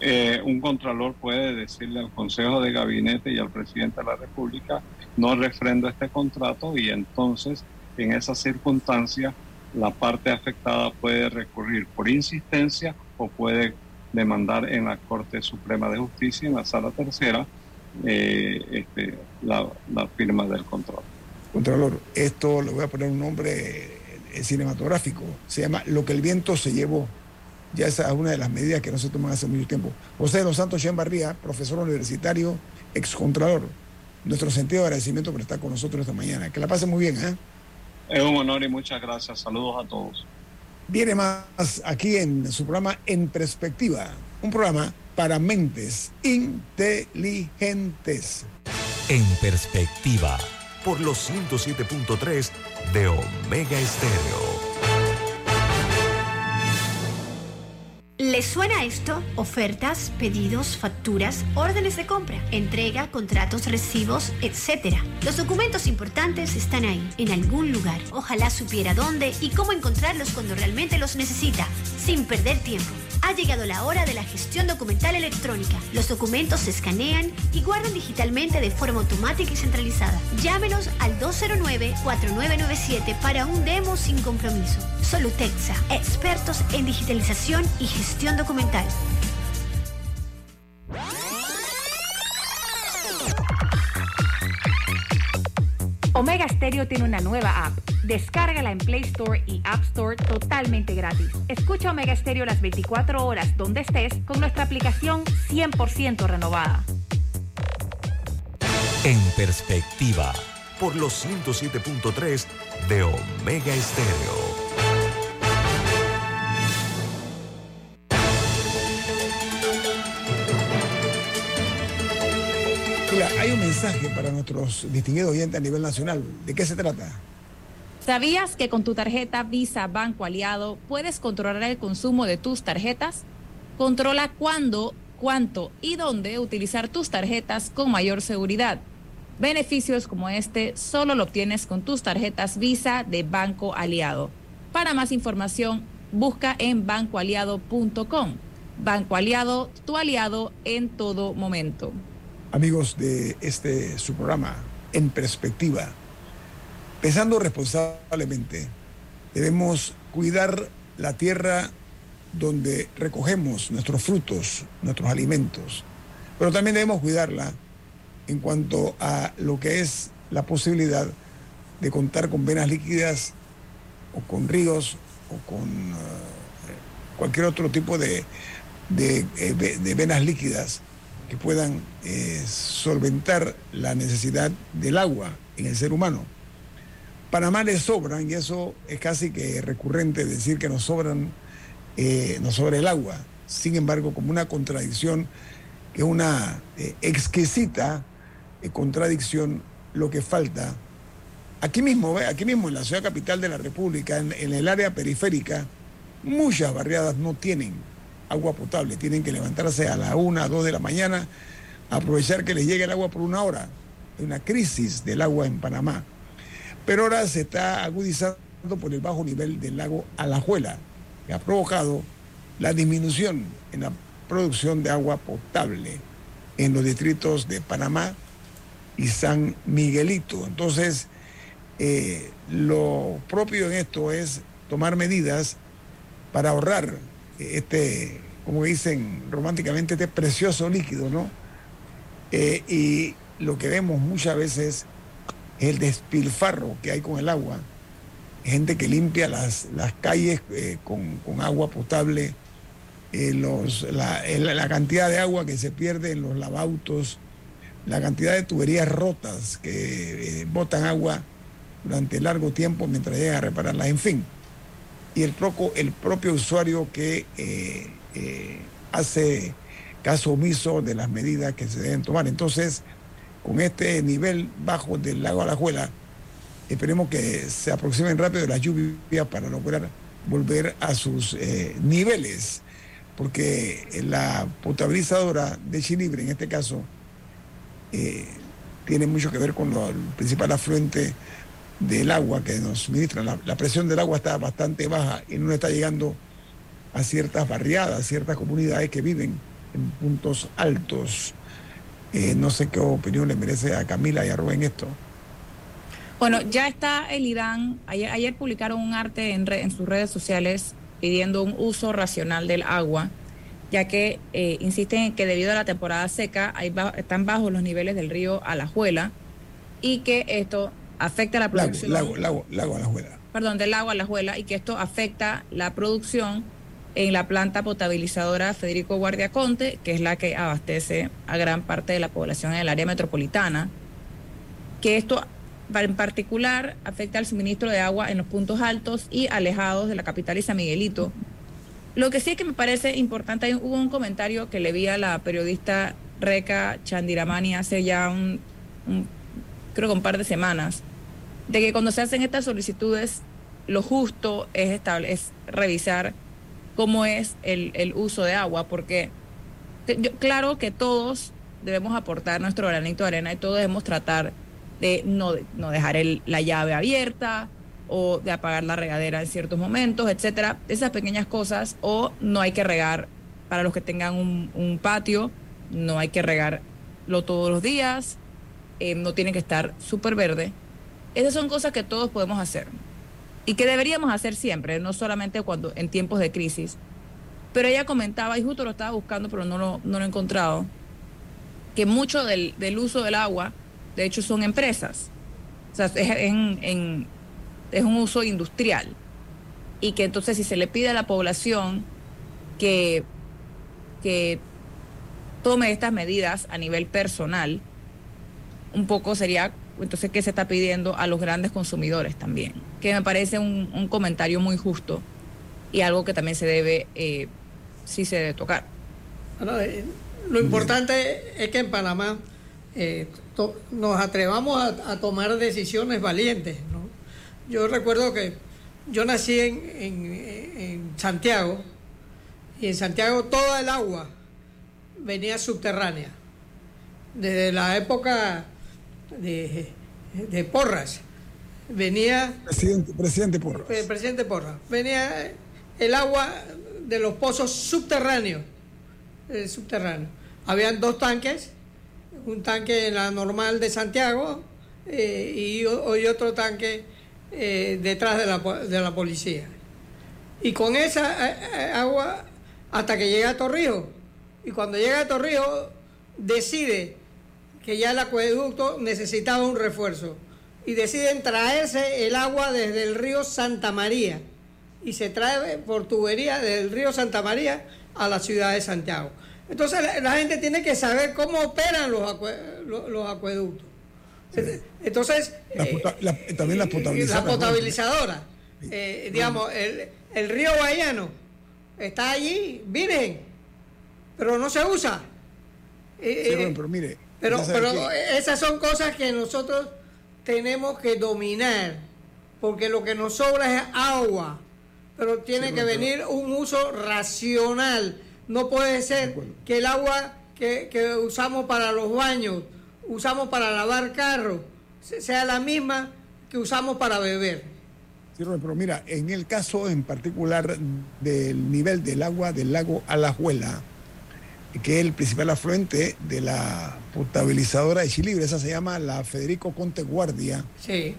Eh, un contralor puede decirle al Consejo de Gabinete y al presidente de la República, no refrendo este contrato y entonces en esa circunstancia la parte afectada puede recurrir por insistencia o puede demandar en la Corte Suprema de Justicia, en la Sala Tercera, eh, este, la, firma del contrato. Contralor, esto le voy a poner un nombre eh, cinematográfico, se llama Lo que el viento se llevó. Ya esa es una de las medidas que no se toman hace mucho tiempo. José de los Santos Barría, profesor universitario, excontralor. Nuestro sentido de agradecimiento por estar con nosotros esta mañana. Que la pase muy bien. ¿eh? Es un honor y muchas gracias. Saludos a todos. Viene más aquí en su programa En Perspectiva, un programa para mentes inteligentes. En Perspectiva, por los 107.3 de Omega Estéreo. ¿Les suena esto? Ofertas, pedidos, facturas, órdenes de compra, entrega, contratos, recibos, etc. Los documentos importantes están ahí, en algún lugar. Ojalá supiera dónde y cómo encontrarlos cuando realmente los necesita, sin perder tiempo. Ha llegado la hora de la gestión documental electrónica. Los documentos se escanean y guardan digitalmente de forma automática y centralizada. Llámenos al 209-4997 para un demo sin compromiso. Solutexa, expertos en digitalización y gestión documental. Omega Stereo tiene una nueva app. Descárgala en Play Store y App Store totalmente gratis. Escucha Omega Stereo las 24 horas donde estés con nuestra aplicación 100% renovada. En perspectiva, por los 107.3 de Omega Estéreo. Hay un mensaje para nuestros distinguidos oyentes a nivel nacional. ¿De qué se trata? ¿Sabías que con tu tarjeta Visa Banco Aliado puedes controlar el consumo de tus tarjetas? Controla cuándo, cuánto y dónde utilizar tus tarjetas con mayor seguridad. Beneficios como este solo lo obtienes con tus tarjetas Visa de Banco Aliado. Para más información, busca en bancoaliado.com. Banco Aliado, tu aliado en todo momento. Amigos de este su programa, En Perspectiva, pensando responsablemente, debemos cuidar la tierra donde recogemos nuestros frutos, nuestros alimentos, pero también debemos cuidarla en cuanto a lo que es la posibilidad de contar con venas líquidas o con ríos o con uh, cualquier otro tipo de, de, eh, de, venas líquidas que puedan eh, solventar la necesidad del agua en el ser humano. Panamá le sobran, y eso es casi que recurrente decir que nos sobran, eh, nos sobra el agua. Sin embargo, como una contradicción, que es una exquisita contradicción, lo que falta. Aquí mismo, aquí mismo en la ciudad capital de la República, en, en el área periférica, muchas barriadas no tienen agua potable, tienen que levantarse a la una, dos de la mañana, aprovechar que les llegue el agua por una hora. Hay una crisis del agua en Panamá. Pero ahora se está agudizando por el bajo nivel del lago Alajuela, que ha provocado la disminución en la producción de agua potable en los distritos de Panamá y San Miguelito. Entonces, eh, lo propio en esto es tomar medidas para ahorrar este, como dicen románticamente, este precioso líquido, ¿no? Eh, y lo que vemos muchas veces es el despilfarro que hay con el agua. Gente que limpia las, las calles eh, con, agua potable, eh, los, la, la, cantidad de agua que se pierde en los lavautos, la cantidad de tuberías rotas que botan agua durante largo tiempo mientras llegan a repararlas, en fin y el, propio usuario que eh, eh, hace caso omiso de las medidas que se deben tomar. Entonces, con este nivel bajo del lago Alajuela, esperemos que se aproximen rápido las lluvias para lograr volver a sus eh, niveles, porque la potabilizadora de Chilibre, en este caso, tiene mucho que ver con el principal afluente del agua que nos suministra. La, presión del agua está bastante baja y no está llegando a ciertas barriadas, ciertas comunidades que viven en puntos altos. Eh, no sé qué opinión le merece a Camila y a Rubén esto. Bueno, ya está el IDAN. Ayer, publicaron un arte en, en, sus redes sociales pidiendo un uso racional del agua, ya que eh, insisten que debido a la temporada seca ahí están bajos los niveles del río Alajuela y que esto afecta la producción. Lago, lago, lago, Alajuela. Perdón, del lago Alajuela y que esto afecta la producción en la planta potabilizadora Federico Guardiaconte, que es la que abastece a gran parte de la población en el área metropolitana, que esto en particular afecta al suministro de agua en los puntos altos y alejados de la capital y San Miguelito. Lo que sí es que me parece importante, hubo un comentario que le vi a la periodista Reca Chandiramani hace ya un creo que un par de semanas, de que cuando se hacen estas solicitudes, lo justo es, estable, es revisar cómo es el, el uso de agua, porque claro que todos debemos aportar nuestro granito de arena y todos debemos tratar de no, no dejar la llave abierta o de apagar la regadera en ciertos momentos, etcétera. Esas pequeñas cosas, o no hay que regar para los que tengan un, un patio, no hay que regarlo todos los días, eh, no tiene que estar súper verde. Esas son cosas que todos podemos hacer y que deberíamos hacer siempre, no solamente cuando en tiempos de crisis. Pero ella comentaba, y justo lo estaba buscando, pero no lo, no lo he encontrado, que mucho del, del uso del agua, de hecho, son empresas. O sea, es, es un uso industrial. Y que entonces si se le pide a la población que, que tome estas medidas a nivel personal, un poco sería entonces qué se está pidiendo a los grandes consumidores también, que me parece un, comentario muy justo y algo que también se debe, eh, sí se debe tocar. Eh, lo importante es que en Panamá eh, nos atrevamos a, tomar decisiones valientes. ¿no? Yo recuerdo que yo nací en- en Santiago y en Santiago toda el agua venía subterránea. Desde la época de, de Porras venía Presidente, presidente Porras. el presidente Porra. Venía el agua de los pozos subterráneos. eh, subterráneos. Habían dos tanques, un tanque en la normal de Santiago eh, y, y otro tanque eh, detrás de la, de la policía. Y con esa agua hasta que llega a Torrijos. Y cuando llega a Torrijos decide que ya el acueducto necesitaba un refuerzo y deciden traerse el agua desde el río Santa María y se trae por tubería del río Santa María a la ciudad de Santiago. Entonces la, la gente tiene que saber cómo operan los, lo- los acueductos. Entonces, La eh, la- también la y- y potabilizadora. La potabilizadora. Eh, digamos, el, el río Guayano está allí, virgen, pero no se usa. Eh, Sí, eh, bueno, pero mire, pero, pero que- esas son cosas que nosotros tenemos que dominar, porque lo que nos sobra es agua, pero tiene Sí, que pero- venir un uso racional. No puede ser que el agua que, que usamos para los baños, usamos para lavar carros, se- sea la misma que usamos para beber. Sí, pero mira, en el caso en particular del nivel del agua del lago Alajuela, que es el principal afluente de la potabilizadora de Chilibre, esa se llama la Federico Conte Guardia, Sí.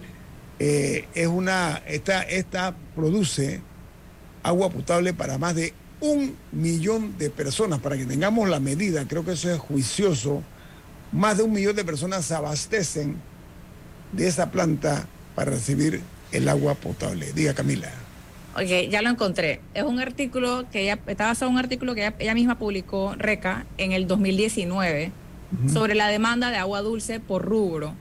eh, es una, esta, esta produce agua potable para más de un millón de personas. Para que tengamos la medida, creo que eso es juicioso, más de un millón de personas se abastecen de esa planta para recibir el agua potable. Diga Camila. Ok, ya lo encontré. Es un artículo que ella, está basado en un artículo que ella, ella misma publicó, RECA, en el 2019, sobre la demanda de agua dulce por rubro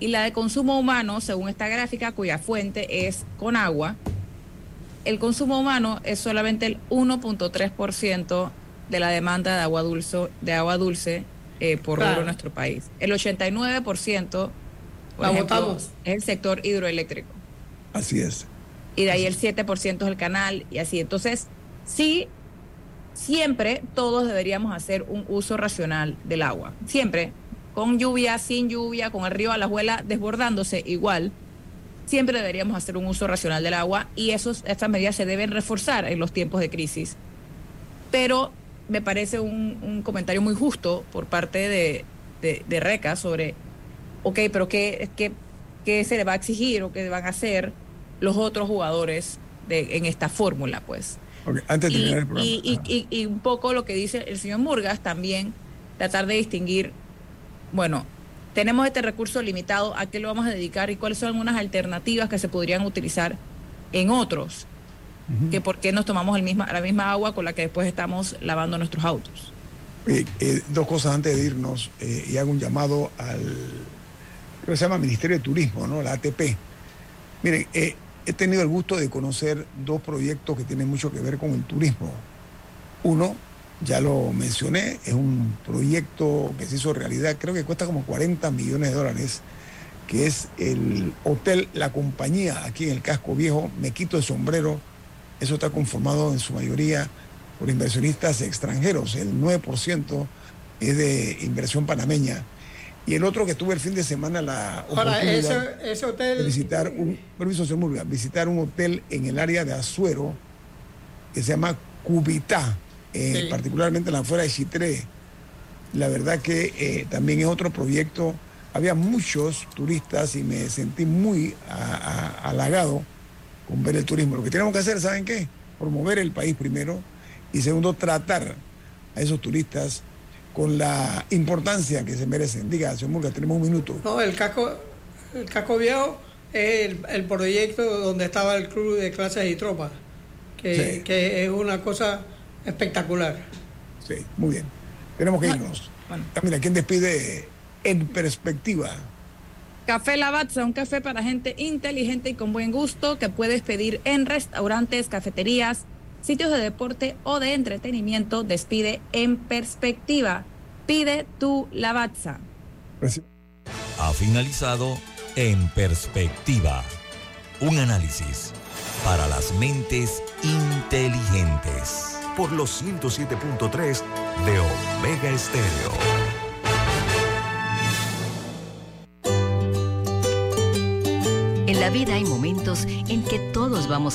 y la de consumo humano, según esta gráfica, cuya fuente es con agua. El consumo humano es solamente el 1.3% de la demanda de agua dulce, de agua dulce eh, por Claro. rubro en nuestro país. El 89% por ejemplo, es el sector hidroeléctrico Así es. Y de ahí el 7% es el canal y así. Entonces, sí, siempre todos deberíamos hacer un uso racional del agua. Siempre, con lluvia, sin lluvia, con el río Alajuela desbordándose igual. Siempre deberíamos hacer un uso racional del agua y esos, estas medidas se deben reforzar en los tiempos de crisis. Pero me parece un, un comentario muy justo por parte de, de, de Reca sobre, ok, pero ¿qué, qué, qué se le va a exigir o qué van a hacer los otros jugadores de, en esta fórmula, pues? Antes de Y, terminar el programa. y- y- y- y un poco lo que dice el señor Murgas también, tratar de distinguir, bueno, tenemos este recurso limitado, ¿a qué lo vamos a dedicar y cuáles son algunas alternativas que se podrían utilizar en otros? Que por qué nos tomamos el misma, la misma agua con la que después estamos lavando nuestros autos. Eh, eh, dos cosas antes de irnos eh, y hago un llamado al, creo que se llama Ministerio de Turismo, ¿no? La ATP. Miren, eh, he tenido el gusto de conocer dos proyectos que tienen mucho que ver con el turismo. Uno, ya lo mencioné, es un proyecto que se hizo realidad, creo que cuesta como 40 millones de dólares, que es el Hotel La Compañía, aquí en el Casco Viejo. Me quito el sombrero Eso está conformado en su mayoría por inversionistas extranjeros. El 9% es de inversión panameña. Y el otro que tuve el fin de semana la Ahora, oportunidad ese, ese hotel. de visitar un, permiso, señor Murga, visitar un hotel en el área de Azuero que se llama Cubitá, eh, Sí. particularmente en la afuera de Chitré. La verdad que eh, también es otro proyecto. Había muchos turistas y me sentí muy a- a- halagado con ver el turismo. Lo que tenemos que hacer, ¿saben qué? Promover el país primero y segundo, tratar a esos turistas con la importancia que se merecen. Diga, señor Murga, tenemos un minuto. No, el casco, el casco viejo es el, el proyecto donde estaba el club de clases y tropas, que, Sí. que es una cosa espectacular. Sí, muy bien. Tenemos que irnos. Camila, ¿quién despide en perspectiva? Café Lavazza, un café para gente inteligente y con buen gusto que puedes pedir en restaurantes, cafeterías, sitios de deporte o de entretenimiento. Despide en perspectiva. Pide tu Lavazza. Ha finalizado En Perspectiva. Un análisis para las mentes inteligentes. Por los 107.3 de Omega Estéreo. En la vida hay momentos en que todos vamos a